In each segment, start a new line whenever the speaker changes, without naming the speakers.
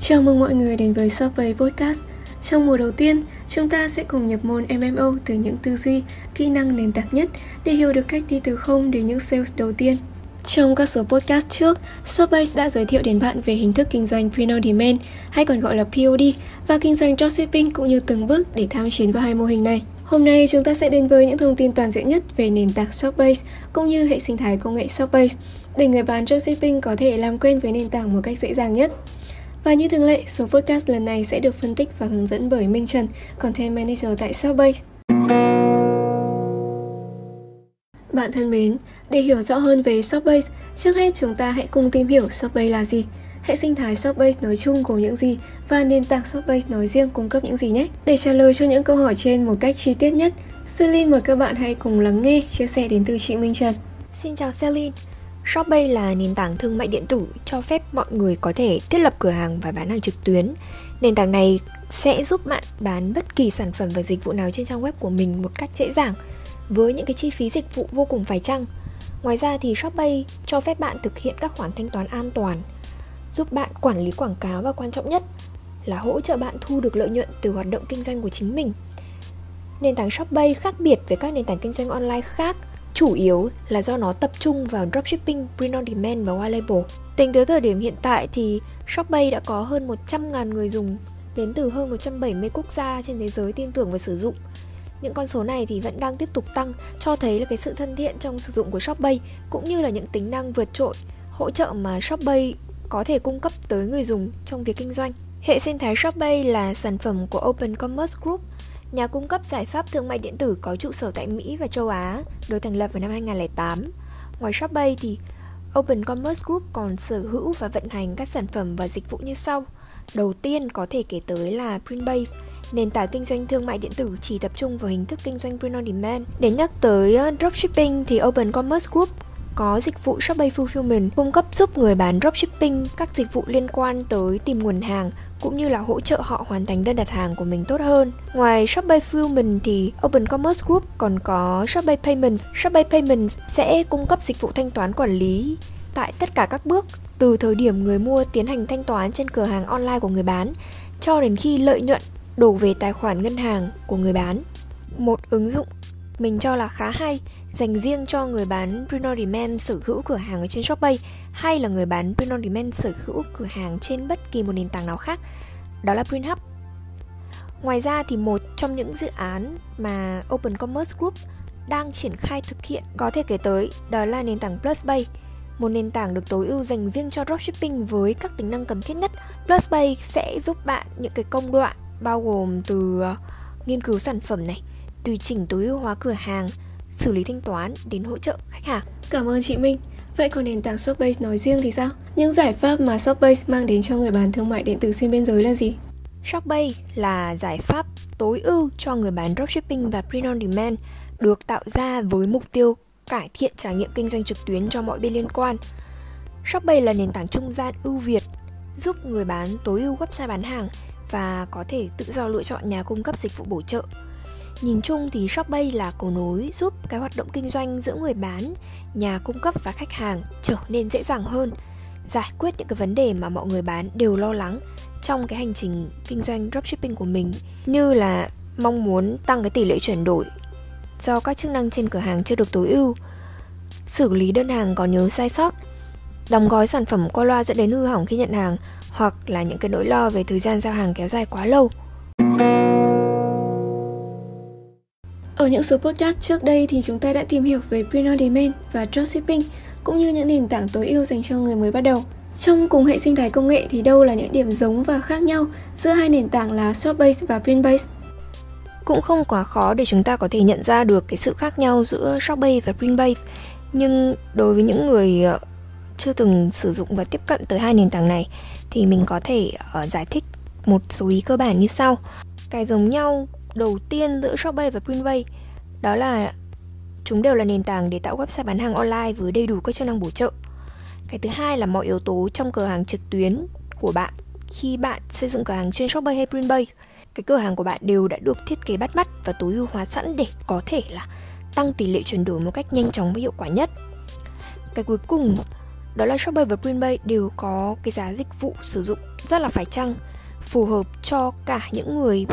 Chào mừng mọi người đến với Shopway Podcast. Trong mùa đầu tiên, chúng ta sẽ cùng nhập môn MMO từ những tư duy, kỹ năng nền tảng nhất để hiểu được cách đi từ không đến những sales đầu tiên. Trong các số podcast trước, Subbase đã giới thiệu đến bạn về hình thức kinh doanh Print on Demand hay còn gọi là POD và kinh doanh dropshipping cũng như từng bước để tham chiến vào hai mô hình này. Hôm nay chúng ta sẽ đến với những thông tin toàn diện nhất về nền tảng Shopbase cũng như hệ sinh thái công nghệ Shopbase để người bán dropshipping có thể làm quen với nền tảng một cách dễ dàng nhất. Và như thường lệ, số podcast lần này sẽ được phân tích và hướng dẫn bởi Minh Trần, Content Manager tại Shopbase. Bạn thân mến, để hiểu rõ hơn về Shopbase, trước hết chúng ta hãy cùng tìm hiểu Shopbase là gì, hệ sinh thái Shopbase nói chung gồm những gì và nền tảng Shopbase nói riêng cung cấp những gì nhé. Để trả lời cho những câu hỏi trên một cách chi tiết nhất, Celine mời các bạn hãy cùng lắng nghe chia sẻ đến từ chị Minh Trần.
Xin chào Celine, Shopee là nền tảng thương mại điện tử cho phép mọi người có thể thiết lập cửa hàng và bán hàng trực tuyến. Nền tảng này sẽ giúp bạn bán bất kỳ sản phẩm và dịch vụ nào trên trang web của mình một cách dễ dàng với những cái chi phí dịch vụ vô cùng phải chăng. Ngoài ra thì Shopee cho phép bạn thực hiện các khoản thanh toán an toàn, giúp bạn quản lý quảng cáo và quan trọng nhất là hỗ trợ bạn thu được lợi nhuận từ hoạt động kinh doanh của chính mình. Nền tảng Shopee khác biệt với các nền tảng kinh doanh online khác chủ yếu là do nó tập trung vào dropshipping, print on demand và white label. Tính tới thời điểm hiện tại thì Shopee đã có hơn 100.000 người dùng đến từ hơn 170 quốc gia trên thế giới tin tưởng và sử dụng. Những con số này thì vẫn đang tiếp tục tăng, cho thấy là cái sự thân thiện trong sử dụng của Shopee cũng như là những tính năng vượt trội, hỗ trợ mà Shopee có thể cung cấp tới người dùng trong việc kinh doanh. Hệ sinh thái Shopee là sản phẩm của Open Commerce Group – nhà cung cấp giải pháp thương mại điện tử có trụ sở tại Mỹ và châu Á, được thành lập vào năm 2008. Ngoài Shopee thì Open Commerce Group còn sở hữu và vận hành các sản phẩm và dịch vụ như sau. Đầu tiên có thể kể tới là Printbase, nền tảng kinh doanh thương mại điện tử chỉ tập trung vào hình thức kinh doanh print on demand. Để nhắc tới uh, dropshipping thì Open Commerce Group có dịch vụ Shopee Fulfillment cung cấp giúp người bán dropshipping các dịch vụ liên quan tới tìm nguồn hàng cũng như là hỗ trợ họ hoàn thành đơn đặt hàng của mình tốt hơn. Ngoài Shopee Fulfillment thì Open Commerce Group còn có Shopee Payments. Shopee Payments sẽ cung cấp dịch vụ thanh toán quản lý tại tất cả các bước, từ thời điểm người mua tiến hành thanh toán trên cửa hàng online của người bán, cho đến khi lợi nhuận đổ về tài khoản ngân hàng của người bán. Một ứng dụng mình cho là khá hay dành riêng cho người bán print on demand sở hữu cửa hàng ở trên Shopee hay là người bán print on demand sở hữu cửa hàng trên bất kỳ một nền tảng nào khác đó là Print Hub ngoài ra thì một trong những dự án mà Open Commerce Group đang triển khai thực hiện có thể kể tới đó là nền tảng PlusBay một nền tảng được tối ưu dành riêng cho dropshipping với các tính năng cần thiết nhất. PlusBay sẽ giúp bạn những cái công đoạn bao gồm từ ờ, nghiên cứu sản phẩm này, tùy chỉnh tối ưu hóa cửa hàng, xử lý thanh toán đến hỗ trợ khách hàng.
Cảm ơn chị Minh. Vậy còn nền tảng Shopbase nói riêng thì sao? Những giải pháp mà Shopbase mang đến cho người bán thương mại điện tử xuyên biên giới là gì?
Shopbase là giải pháp tối ưu cho người bán dropshipping và print on demand được tạo ra với mục tiêu cải thiện trải nghiệm kinh doanh trực tuyến cho mọi bên liên quan. Shopbase là nền tảng trung gian ưu việt giúp người bán tối ưu website bán hàng và có thể tự do lựa chọn nhà cung cấp dịch vụ bổ trợ Nhìn chung thì Shopee là cầu nối giúp cái hoạt động kinh doanh giữa người bán, nhà cung cấp và khách hàng trở nên dễ dàng hơn, giải quyết những cái vấn đề mà mọi người bán đều lo lắng trong cái hành trình kinh doanh dropshipping của mình như là mong muốn tăng cái tỷ lệ chuyển đổi do các chức năng trên cửa hàng chưa được tối ưu, xử lý đơn hàng có nhớ sai sót, đóng gói sản phẩm qua loa dẫn đến hư hỏng khi nhận hàng hoặc là những cái nỗi lo về thời gian giao hàng kéo dài quá lâu.
Ở những số podcast trước đây thì chúng ta đã tìm hiểu về Print on Demand và Dropshipping cũng như những nền tảng tối ưu dành cho người mới bắt đầu. Trong cùng hệ sinh thái công nghệ thì đâu là những điểm giống và khác nhau giữa hai nền tảng là Shopbase và Printbase?
Cũng không quá khó để chúng ta có thể nhận ra được cái sự khác nhau giữa Shopbase và Printbase. Nhưng đối với những người ờ, chưa từng sử dụng và tiếp cận tới hai nền tảng này thì mình có thể ờ, giải thích một số ý cơ bản như sau. Cái giống nhau đầu tiên giữa Shopbase và Printbase đó là chúng đều là nền tảng để tạo website bán hàng online với đầy đủ các chức năng bổ trợ. Cái thứ hai là mọi yếu tố trong cửa hàng trực tuyến của bạn khi bạn xây dựng cửa hàng trên Shopee hay Printbase cái cửa hàng của bạn đều đã được thiết kế bắt mắt và tối ưu hóa sẵn để có thể là tăng tỷ lệ chuyển đổi một cách nhanh chóng và hiệu quả nhất. Cái cuối cùng đó là Shopee và Printbay đều có cái giá dịch vụ sử dụng rất là phải chăng, phù hợp cho cả những người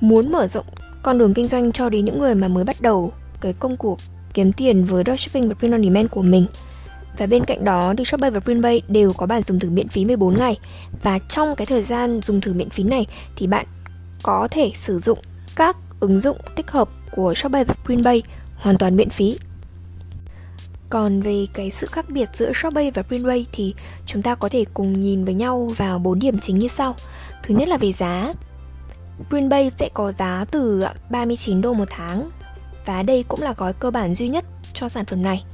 muốn mở rộng con đường kinh doanh cho đến những người mà mới bắt đầu cái công cuộc kiếm tiền với dropshipping và print on demand của mình. Và bên cạnh đó thì Shopee và Printbay đều có bản dùng thử miễn phí 14 ngày Và trong cái thời gian dùng thử miễn phí này thì bạn có thể sử dụng các ứng dụng tích hợp của Shopee và Printbay hoàn toàn miễn phí còn về cái sự khác biệt giữa Shopee và Printbay thì chúng ta có thể cùng nhìn với nhau vào 4 điểm chính như sau. Thứ nhất là về giá. Green Bay sẽ có giá từ 39 đô một tháng và đây cũng là gói cơ bản duy nhất cho sản phẩm này.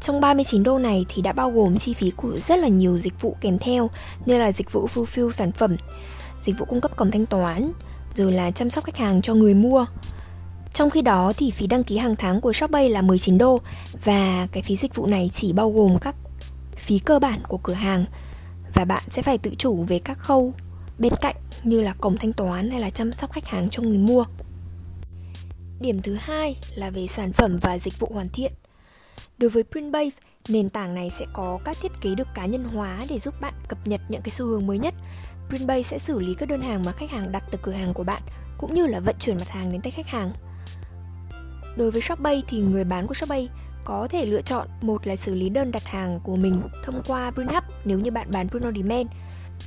Trong 39 đô này thì đã bao gồm chi phí của rất là nhiều dịch vụ kèm theo như là dịch vụ fulfill sản phẩm, dịch vụ cung cấp cổng thanh toán, rồi là chăm sóc khách hàng cho người mua. Trong khi đó thì phí đăng ký hàng tháng của Shopee là 19 đô và cái phí dịch vụ này chỉ bao gồm các phí cơ bản của cửa hàng và bạn sẽ phải tự chủ về các khâu bên cạnh như là cổng thanh toán hay là chăm sóc khách hàng cho người mua. Điểm thứ hai là về sản phẩm và dịch vụ hoàn thiện. Đối với Printbase, nền tảng này sẽ có các thiết kế được cá nhân hóa để giúp bạn cập nhật những cái xu hướng mới nhất. Printbase sẽ xử lý các đơn hàng mà khách hàng đặt từ cửa hàng của bạn cũng như là vận chuyển mặt hàng đến tay khách hàng. Đối với Shopbay thì người bán của Shopbay có thể lựa chọn một là xử lý đơn đặt hàng của mình thông qua PrintHub nếu như bạn bán Print on Demand.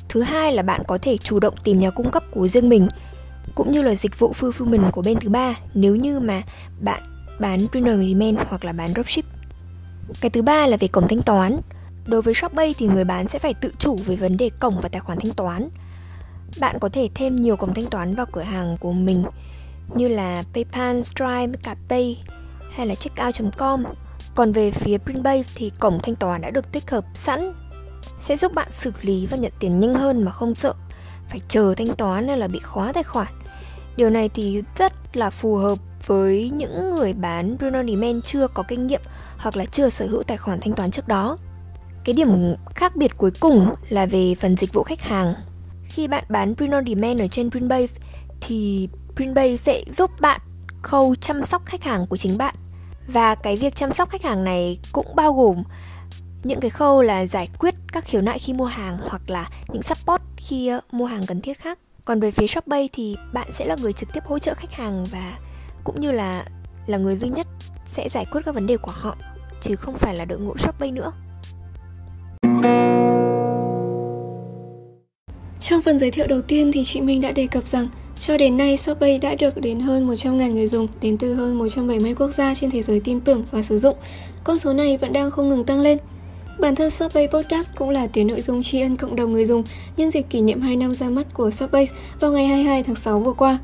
Thứ hai là bạn có thể chủ động tìm nhà cung cấp của riêng mình cũng như là dịch vụ fulfillment của bên thứ ba nếu như mà bạn bán Print on Demand hoặc là bán dropship. Cái thứ ba là về cổng thanh toán. Đối với Shopee thì người bán sẽ phải tự chủ về vấn đề cổng và tài khoản thanh toán. Bạn có thể thêm nhiều cổng thanh toán vào cửa hàng của mình như là PayPal, Stripe, cả Pay hay là checkout.com. Còn về phía Printbase thì cổng thanh toán đã được tích hợp sẵn sẽ giúp bạn xử lý và nhận tiền nhanh hơn mà không sợ phải chờ thanh toán hay là bị khóa tài khoản. Điều này thì rất là phù hợp với những người bán Bruno Demand chưa có kinh nghiệm hoặc là chưa sở hữu tài khoản thanh toán trước đó. Cái điểm khác biệt cuối cùng là về phần dịch vụ khách hàng. Khi bạn bán Bruno Demand ở trên Printbase thì Printbase sẽ giúp bạn khâu chăm sóc khách hàng của chính bạn và cái việc chăm sóc khách hàng này cũng bao gồm những cái khâu là giải quyết các khiếu nại khi mua hàng hoặc là những support khi ờ, mua hàng cần thiết khác còn về phía Shopee thì bạn sẽ là người trực tiếp hỗ trợ khách hàng và cũng như là là người duy nhất sẽ giải quyết các vấn đề của họ chứ không phải là đội ngũ Shopee nữa.
Trong phần giới thiệu đầu tiên thì chị Minh đã đề cập rằng cho đến nay, Shopee đã được đến hơn 100.000 người dùng đến từ hơn 170 quốc gia trên thế giới tin tưởng và sử dụng. Con số này vẫn đang không ngừng tăng lên. Bản thân Shopbase Podcast cũng là tuyến nội dung tri ân cộng đồng người dùng nhân dịp kỷ niệm 2 năm ra mắt của Shopbase vào ngày 22 tháng 6 vừa qua.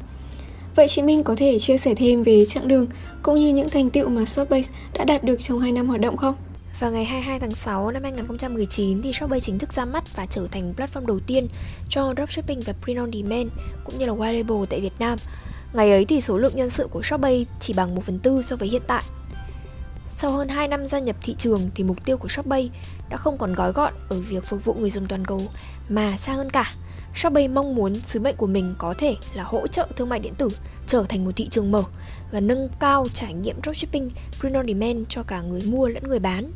Vậy chị Minh có thể chia sẻ thêm về chặng đường cũng như những thành tựu mà Shopbase đã đạt được trong 2 năm hoạt động không?
Vào ngày 22 tháng 6 năm 2019 thì Shopee chính thức ra mắt và trở thành platform đầu tiên cho dropshipping và print on demand cũng như là white label tại Việt Nam. Ngày ấy thì số lượng nhân sự của Shopee chỉ bằng 1 phần tư so với hiện tại. Sau hơn 2 năm gia nhập thị trường thì mục tiêu của Shopee đã không còn gói gọn ở việc phục vụ người dùng toàn cầu, mà xa hơn cả. Shopee mong muốn sứ mệnh của mình có thể là hỗ trợ thương mại điện tử trở thành một thị trường mở và nâng cao trải nghiệm dropshipping, print on demand cho cả người mua lẫn người bán.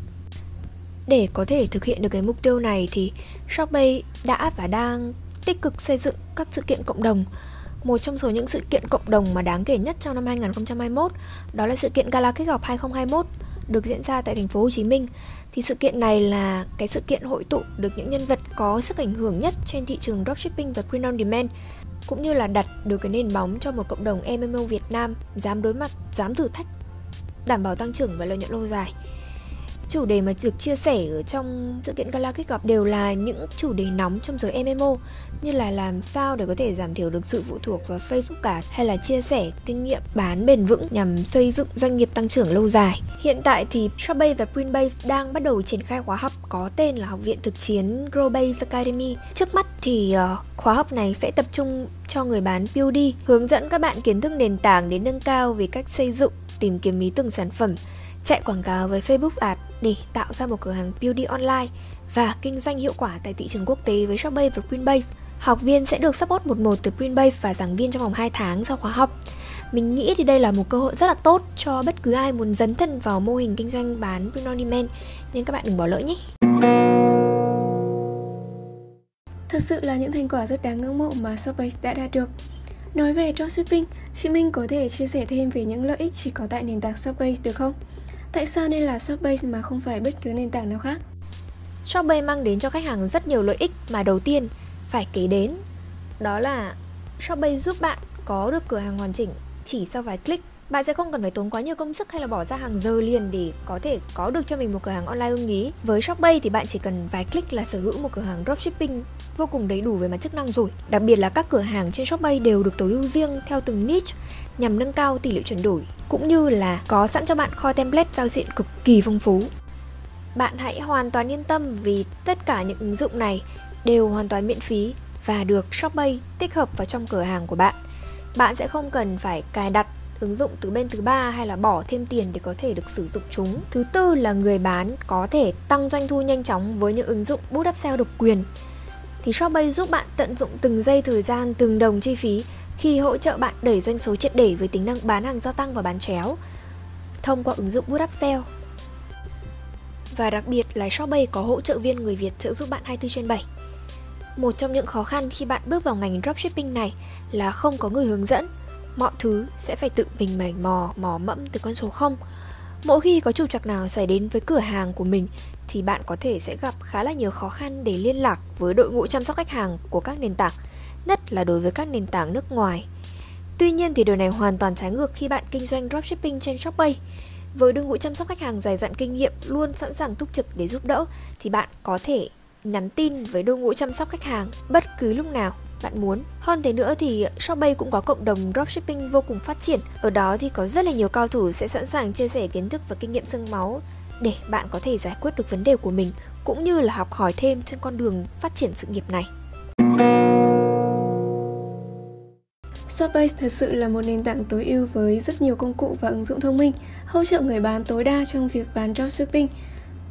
Để có thể thực hiện được cái mục tiêu này thì Shopee đã và đang tích cực xây dựng các sự kiện cộng đồng. Một trong số những sự kiện cộng đồng mà đáng kể nhất trong năm 2021 đó là sự kiện Gala Kích Học 2021 được diễn ra tại thành phố Hồ Chí Minh. Thì sự kiện này là cái sự kiện hội tụ được những nhân vật có sức ảnh hưởng nhất trên thị trường dropshipping và print on demand cũng như là đặt được cái nền móng cho một cộng đồng MMO Việt Nam dám đối mặt, dám thử thách, đảm bảo tăng trưởng và lợi nhuận lâu dài chủ đề mà được chia sẻ ở trong sự kiện Gala kết Gặp đều là những chủ đề nóng trong giới MMO như là làm sao để có thể giảm thiểu được sự phụ thuộc vào Facebook cả hay là chia sẻ kinh nghiệm bán bền vững nhằm xây dựng doanh nghiệp tăng trưởng lâu dài. Hiện tại thì Shopee và Printbase đang bắt đầu triển khai khóa học có tên là Học viện thực chiến Growbase Academy. Trước mắt thì ờ, khóa học này sẽ tập trung cho người bán POD, hướng dẫn các bạn kiến thức nền tảng đến nâng cao về cách xây dựng, tìm kiếm ý tưởng sản phẩm, chạy quảng cáo với Facebook Ads để tạo ra một cửa hàng beauty online và kinh doanh hiệu quả tại thị trường quốc tế với Shopee và Printbase. Học viên sẽ được support một một từ Printbase và giảng viên trong vòng 2 tháng sau khóa học. Mình nghĩ thì đây là một cơ hội rất là tốt cho bất cứ ai muốn dấn thân vào mô hình kinh doanh bán print on demand nên các bạn đừng bỏ lỡ nhé.
Thật sự là những thành quả rất đáng ngưỡng mộ mà Shopbase đã đạt được. Nói về dropshipping, chị Minh có thể chia sẻ thêm về những lợi ích chỉ có tại nền tảng Shopbase được không? Tại sao nên là Shopbase mà không phải bất cứ nền tảng nào khác?
Shopbase mang đến cho khách hàng rất nhiều lợi ích mà đầu tiên phải kể đến đó là Shopbase giúp bạn có được cửa hàng hoàn chỉnh chỉ sau vài click bạn sẽ không cần phải tốn quá nhiều công sức hay là bỏ ra hàng giờ liền để có thể có được cho mình một cửa hàng online ưng ý. Với Shopee thì bạn chỉ cần vài click là sở hữu một cửa hàng dropshipping vô cùng đầy đủ về mặt chức năng rồi. Đặc biệt là các cửa hàng trên Shopee đều được tối ưu riêng theo từng niche nhằm nâng cao tỷ lệ chuyển đổi, cũng như là có sẵn cho bạn kho template giao diện cực kỳ phong phú. Bạn hãy hoàn toàn yên tâm vì tất cả những ứng dụng này đều hoàn toàn miễn phí và được Shopee tích hợp vào trong cửa hàng của bạn. Bạn sẽ không cần phải cài đặt ứng dụng từ bên thứ ba hay là bỏ thêm tiền để có thể được sử dụng chúng. Thứ tư là người bán có thể tăng doanh thu nhanh chóng với những ứng dụng boost upsell độc quyền. Thì Shopee giúp bạn tận dụng từng giây thời gian, từng đồng chi phí khi hỗ trợ bạn đẩy doanh số triệt để với tính năng bán hàng gia tăng và bán chéo thông qua ứng dụng boost upsell. Và đặc biệt là Shopee có hỗ trợ viên người Việt trợ giúp bạn 24 trên 7. Một trong những khó khăn khi bạn bước vào ngành dropshipping này là không có người hướng dẫn mọi thứ sẽ phải tự mình mày mò, mò mẫm từ con số 0. Mỗi khi có trục trặc nào xảy đến với cửa hàng của mình thì bạn có thể sẽ gặp khá là nhiều khó khăn để liên lạc với đội ngũ chăm sóc khách hàng của các nền tảng, nhất là đối với các nền tảng nước ngoài. Tuy nhiên thì điều này hoàn toàn trái ngược khi bạn kinh doanh dropshipping trên Shopee. Với đội ngũ chăm sóc khách hàng dày dặn kinh nghiệm luôn sẵn sàng túc trực để giúp đỡ thì bạn có thể nhắn tin với đội ngũ chăm sóc khách hàng bất cứ lúc nào bạn muốn. Hơn thế nữa thì Shopee cũng có cộng đồng dropshipping vô cùng phát triển. Ở đó thì có rất là nhiều cao thủ sẽ sẵn sàng chia sẻ kiến thức và kinh nghiệm xương máu để bạn có thể giải quyết được vấn đề của mình cũng như là học hỏi thêm trên con đường phát triển sự nghiệp này.
Shopbase thật sự là một nền tảng tối ưu với rất nhiều công cụ và ứng dụng thông minh, hỗ trợ người bán tối đa trong việc bán dropshipping.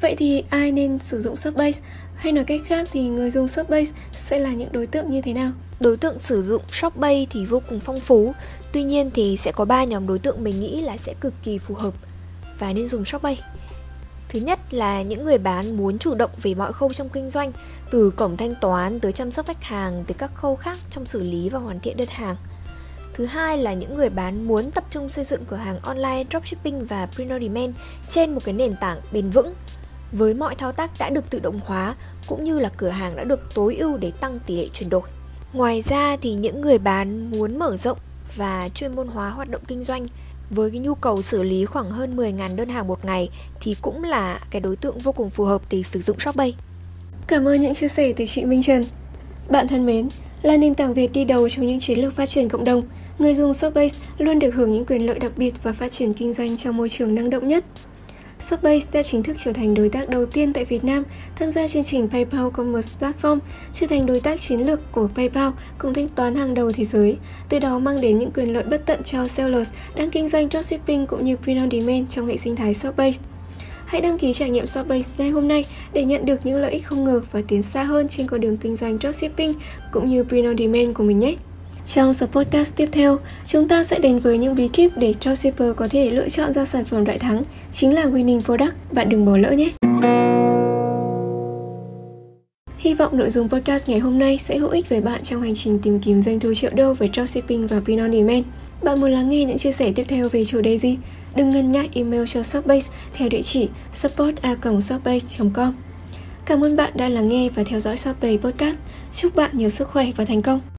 Vậy thì ai nên sử dụng Shopbase? Hay nói cách khác thì người dùng Shopbase sẽ là những đối tượng như thế nào?
Đối tượng sử dụng Shopbase thì vô cùng phong phú. Tuy nhiên thì sẽ có ba nhóm đối tượng mình nghĩ là sẽ cực kỳ phù hợp và nên dùng Shopbase. Thứ nhất là những người bán muốn chủ động về mọi khâu trong kinh doanh, từ cổng thanh toán tới chăm sóc khách hàng tới các khâu khác trong xử lý và hoàn thiện đơn hàng. Thứ hai là những người bán muốn tập trung xây dựng cửa hàng online dropshipping và print on demand trên một cái nền tảng bền vững với mọi thao tác đã được tự động hóa cũng như là cửa hàng đã được tối ưu để tăng tỷ lệ chuyển đổi. Ngoài ra thì những người bán muốn mở rộng và chuyên môn hóa hoạt động kinh doanh với cái nhu cầu xử lý khoảng hơn 10.000 đơn hàng một ngày thì cũng là cái đối tượng vô cùng phù hợp để sử dụng Shopbay.
Cảm ơn những chia sẻ từ chị Minh Trần. Bạn thân mến, là nền tảng Việt đi đầu trong những chiến lược phát triển cộng đồng, người dùng Shopbase luôn được hưởng những quyền lợi đặc biệt và phát triển kinh doanh trong môi trường năng động nhất. Shopbase đã chính thức trở thành đối tác đầu tiên tại Việt Nam tham gia chương trình PayPal Commerce Platform, trở thành đối tác chiến lược của PayPal cùng thanh toán hàng đầu thế giới, từ đó mang đến những quyền lợi bất tận cho sellers đang kinh doanh dropshipping cũng như print on demand trong hệ sinh thái Shopbase. Hãy đăng ký trải nghiệm Shopbase ngay hôm nay để nhận được những lợi ích không ngờ và tiến xa hơn trên con đường kinh doanh dropshipping cũng như print on demand của mình nhé. Trong số podcast tiếp theo, chúng ta sẽ đến với những bí kíp để cho shipper có thể lựa chọn ra sản phẩm đại thắng, chính là winning product, bạn đừng bỏ lỡ nhé. Hy vọng nội dung podcast ngày hôm nay sẽ hữu ích với bạn trong hành trình tìm kiếm doanh thu triệu đô với dropshipping và pinon demand. Bạn muốn lắng nghe những chia sẻ tiếp theo về chủ đề gì? Đừng ngần ngại email cho Shopbase theo địa chỉ support@shopbase.com. Cảm ơn bạn đã lắng nghe và theo dõi Shopbase podcast. Chúc bạn nhiều sức khỏe và thành công.